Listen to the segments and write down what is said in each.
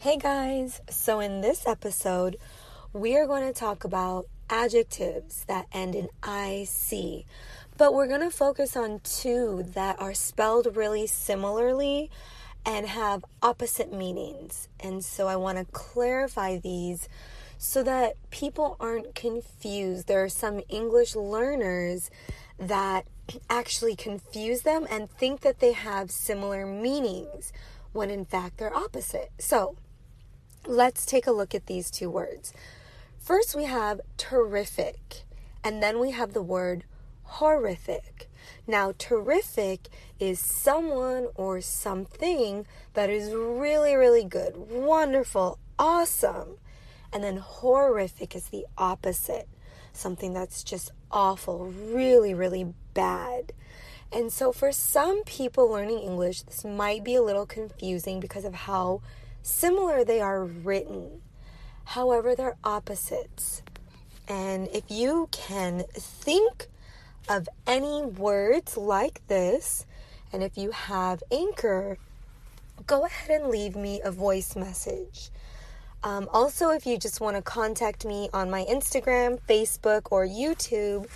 Hey guys, so in this episode, we are going to talk about adjectives that end in IC, but we're going to focus on two that are spelled really similarly and have opposite meanings. And so I want to clarify these so that people aren't confused. There are some English learners that actually confuse them and think that they have similar meanings when in fact they're opposite. So, let's take a look at these two words. First, we have terrific, and then we have the word horrific. Now, terrific is someone or something that is really, really good, wonderful, awesome. And then horrific is the opposite, something that's just awful, really, really bad. And so, for some people learning English, this might be a little confusing because of how similar they are written. However, they're opposites. And if you can think of any words like this, and if you have Anchor, go ahead and leave me a voice message. Um, also, if you just want to contact me on my Instagram, Facebook, or YouTube,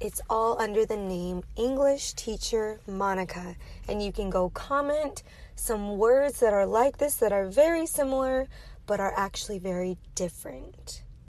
it's all under the name English Teacher Monica. And you can go comment some words that are like this that are very similar but are actually very different.